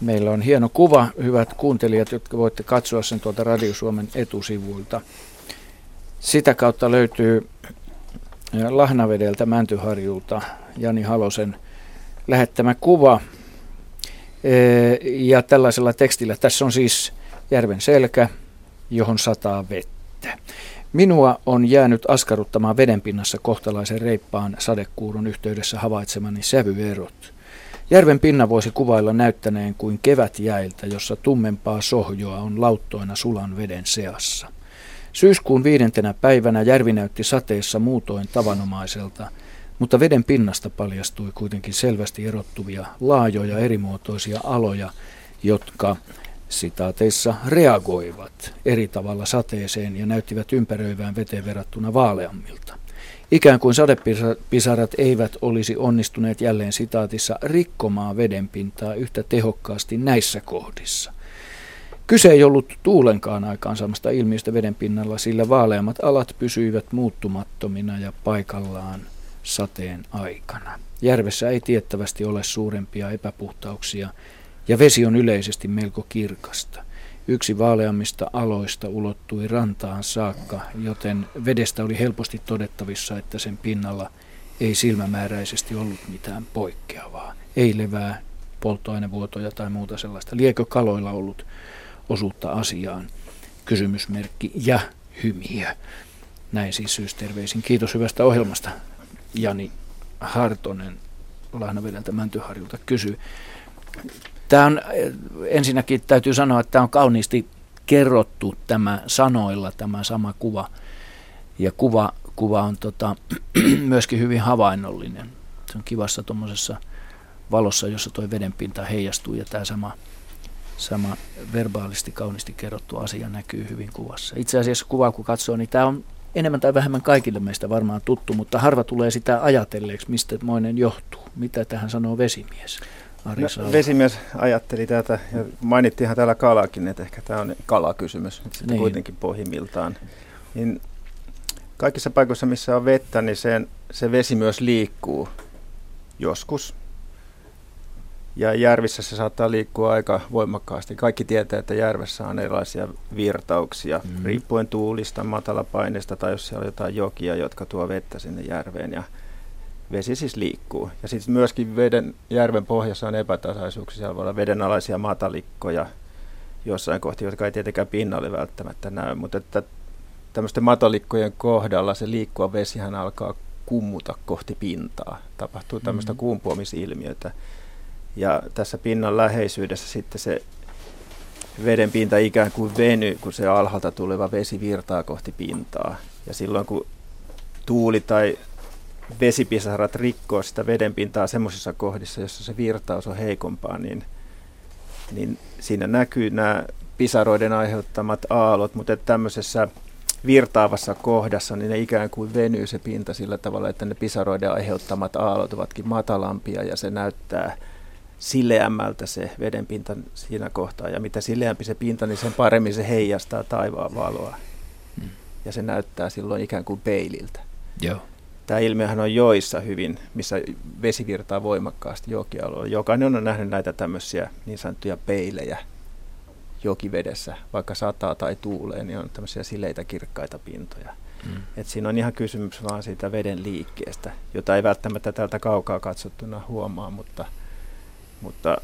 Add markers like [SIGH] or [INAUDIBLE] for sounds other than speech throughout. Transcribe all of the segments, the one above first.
Meillä on hieno kuva, hyvät kuuntelijat, jotka voitte katsoa sen tuolta Radio Suomen etusivuilta. Sitä kautta löytyy Lahnavedeltä Mäntyharjulta Jani Halosen lähettämä kuva. Ja tällaisella tekstillä, tässä on siis järven selkä, johon sataa vettä. Minua on jäänyt askarruttamaan vedenpinnassa kohtalaisen reippaan sadekuurun yhteydessä havaitsemani sävyerot. Järven pinna voisi kuvailla näyttäneen kuin kevätjäiltä, jossa tummempaa sohjoa on lauttoina sulan veden seassa. Syyskuun viidentenä päivänä järvi näytti sateessa muutoin tavanomaiselta, mutta veden pinnasta paljastui kuitenkin selvästi erottuvia laajoja erimuotoisia aloja, jotka sitaateissa reagoivat eri tavalla sateeseen ja näyttivät ympäröivään veteen verrattuna vaaleammilta. Ikään kuin sadepisarat eivät olisi onnistuneet jälleen sitaatissa rikkomaan vedenpintaa yhtä tehokkaasti näissä kohdissa. Kyse ei ollut tuulenkaan aikaansaamasta ilmiöstä vedenpinnalla, sillä vaaleammat alat pysyivät muuttumattomina ja paikallaan sateen aikana. Järvessä ei tiettävästi ole suurempia epäpuhtauksia ja vesi on yleisesti melko kirkasta. Yksi vaaleammista aloista ulottui rantaan saakka, joten vedestä oli helposti todettavissa, että sen pinnalla ei silmämääräisesti ollut mitään poikkeavaa. Ei levää, polttoainevuotoja tai muuta sellaista. Liekö kaloilla ollut osuutta asiaan? Kysymysmerkki ja hymiä. Näin siis syysterveisin. Kiitos hyvästä ohjelmasta. Jani Hartonen Lahnavedeltä Mäntyharjulta kysyy. Tämä on, ensinnäkin täytyy sanoa, että tämä on kauniisti kerrottu tämä sanoilla, tämä sama kuva. Ja kuva, kuva on tota, [CLEARS THROAT] myöskin hyvin havainnollinen. Se on kivassa tuommoisessa valossa, jossa tuo vedenpinta heijastuu ja tämä sama, sama verbaalisti kauniisti kerrottu asia näkyy hyvin kuvassa. Itse asiassa kuvaa kun katsoo, niin tämä on enemmän tai vähemmän kaikille meistä varmaan tuttu, mutta harva tulee sitä ajatelleeksi, mistä moinen johtuu. Mitä tähän sanoo vesimies? Ari no, vesimies ajatteli tätä ja mainittiinhan täällä kalakin, että ehkä tämä on kalakysymys niin. kuitenkin pohjimmiltaan. Niin kaikissa paikoissa, missä on vettä, niin sen, se vesi myös liikkuu joskus. Ja järvissä se saattaa liikkua aika voimakkaasti. Kaikki tietää, että järvessä on erilaisia virtauksia, mm. riippuen tuulista, matalapaineesta tai jos siellä on jotain jokia, jotka tuo vettä sinne järveen. Ja vesi siis liikkuu. Ja sitten myöskin veden, järven pohjassa on epätasaisuuksia. Siellä voi olla vedenalaisia matalikkoja jossain kohti, jotka ei tietenkään pinnalle välttämättä näy. Mutta että tämmöisten matalikkojen kohdalla se liikkuva vesihän alkaa kummuta kohti pintaa. Tapahtuu tämmöistä mm-hmm. kumpuamisilmiötä. Ja tässä pinnan läheisyydessä sitten se veden pinta ikään kuin venyy, kun se alhaalta tuleva vesi virtaa kohti pintaa. Ja silloin kun tuuli tai vesipisarat rikkoo sitä vedenpintaa semmoisissa kohdissa, jossa se virtaus on heikompaa, niin, niin siinä näkyy nämä pisaroiden aiheuttamat aallot, mutta tämmöisessä virtaavassa kohdassa, niin ne ikään kuin venyy se pinta sillä tavalla, että ne pisaroiden aiheuttamat aallot ovatkin matalampia ja se näyttää sileämmältä se vedenpinta siinä kohtaa. Ja mitä sileämpi se pinta, niin sen paremmin se heijastaa taivaan valoa. Hmm. Ja se näyttää silloin ikään kuin peililtä. Joo. Tämä ilmiöhän on joissa hyvin, missä vesi virtaa voimakkaasti jokialueella. Jokainen on nähnyt näitä tämmöisiä niin sanottuja peilejä jokivedessä, vaikka sataa tai tuulee, niin on tämmöisiä sileitä kirkkaita pintoja. Mm. Et siinä on ihan kysymys vaan siitä veden liikkeestä, jota ei välttämättä täältä kaukaa katsottuna huomaa, mutta, mutta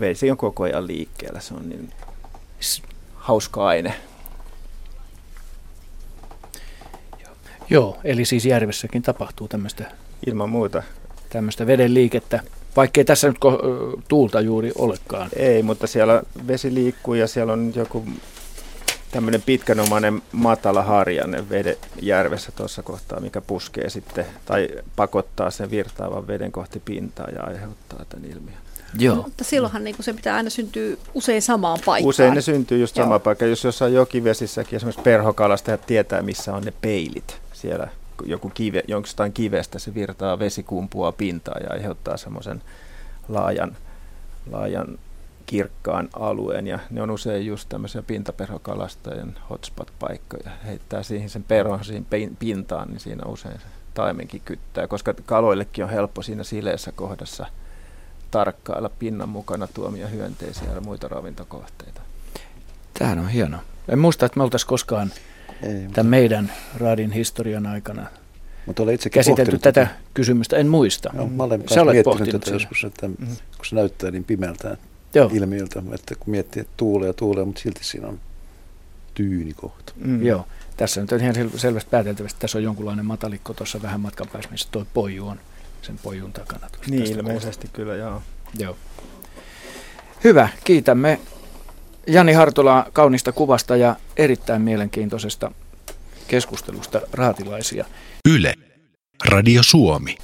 vesi on koko ajan liikkeellä. Se on niin hauska aine. Joo, eli siis järvessäkin tapahtuu tämmöistä. Ilman muuta. Tämmöistä veden liikettä, vaikkei tässä nyt ko- tuulta juuri olekaan. Ei, mutta siellä vesi liikkuu ja siellä on joku tämmöinen pitkänomainen matala harjanne vede järvessä tuossa kohtaa, mikä puskee sitten tai pakottaa sen virtaavan veden kohti pintaa ja aiheuttaa tämän ilmiön. Joo. Mutta silloinhan niin se pitää aina syntyä usein samaan paikkaan. Usein ne syntyy just samaan paikkaan. Jos jossain jokivesissäkin esimerkiksi perhokalastajat tietää, missä on ne peilit siellä joku kive, jostain kivestä se virtaa vesikumpua pintaa ja aiheuttaa semmoisen laajan, laajan kirkkaan alueen ja ne on usein just tämmöisiä pintaperhokalastajien hotspot-paikkoja. Heittää siihen sen perhon siihen pintaan, niin siinä usein se taimenkin kyttää, koska kaloillekin on helppo siinä sileessä kohdassa tarkkailla pinnan mukana tuomia hyönteisiä ja muita ravintokohteita. Tämähän on hieno. En muista, että me oltaisiin koskaan Ei, tämän meidän raadin historian aikana mutta itse käsitelty tätä, tätä kysymystä. En muista. Joo, mä olen Sä olet miettinyt tätä joskus, että mm-hmm. kun se näyttää niin pimeältä Joo. ilmiöltä, että kun miettii, että tuulee ja tuulee, mutta silti siinä on tyyni kohta. Mm. Joo. Tässä nyt on ihan sel- selvästi pääteltävästi, että tässä on jonkunlainen matalikko tuossa vähän matkan päässä, missä tuo poju on sen pojun takana. Niin, ilmeisesti kuulta. kyllä, joo. joo. Hyvä, kiitämme Jani Hartola kaunista kuvasta ja erittäin mielenkiintoisesta keskustelusta raatilaisia. Yle, Radio Suomi.